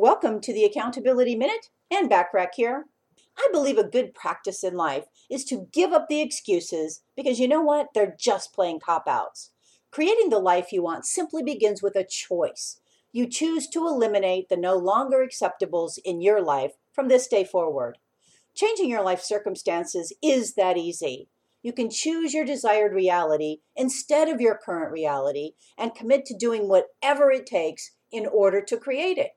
Welcome to the Accountability Minute and Backrack here. I believe a good practice in life is to give up the excuses because you know what? They're just plain cop outs. Creating the life you want simply begins with a choice. You choose to eliminate the no longer acceptables in your life from this day forward. Changing your life circumstances is that easy. You can choose your desired reality instead of your current reality and commit to doing whatever it takes in order to create it.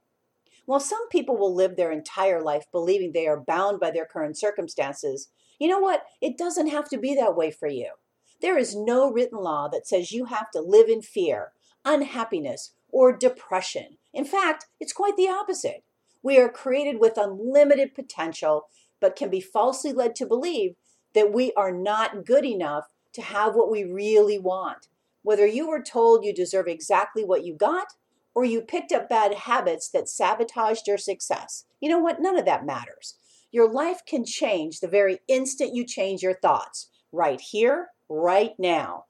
While some people will live their entire life believing they are bound by their current circumstances, you know what? It doesn't have to be that way for you. There is no written law that says you have to live in fear, unhappiness, or depression. In fact, it's quite the opposite. We are created with unlimited potential, but can be falsely led to believe that we are not good enough to have what we really want. Whether you were told you deserve exactly what you got, or you picked up bad habits that sabotaged your success. You know what? None of that matters. Your life can change the very instant you change your thoughts, right here, right now.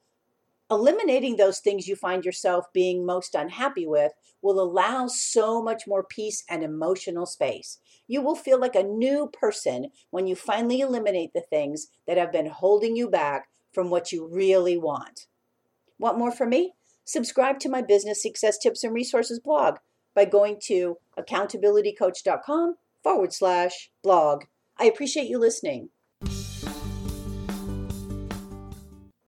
Eliminating those things you find yourself being most unhappy with will allow so much more peace and emotional space. You will feel like a new person when you finally eliminate the things that have been holding you back from what you really want. Want more from me? Subscribe to my business success tips and resources blog by going to accountabilitycoach.com forward slash blog. I appreciate you listening.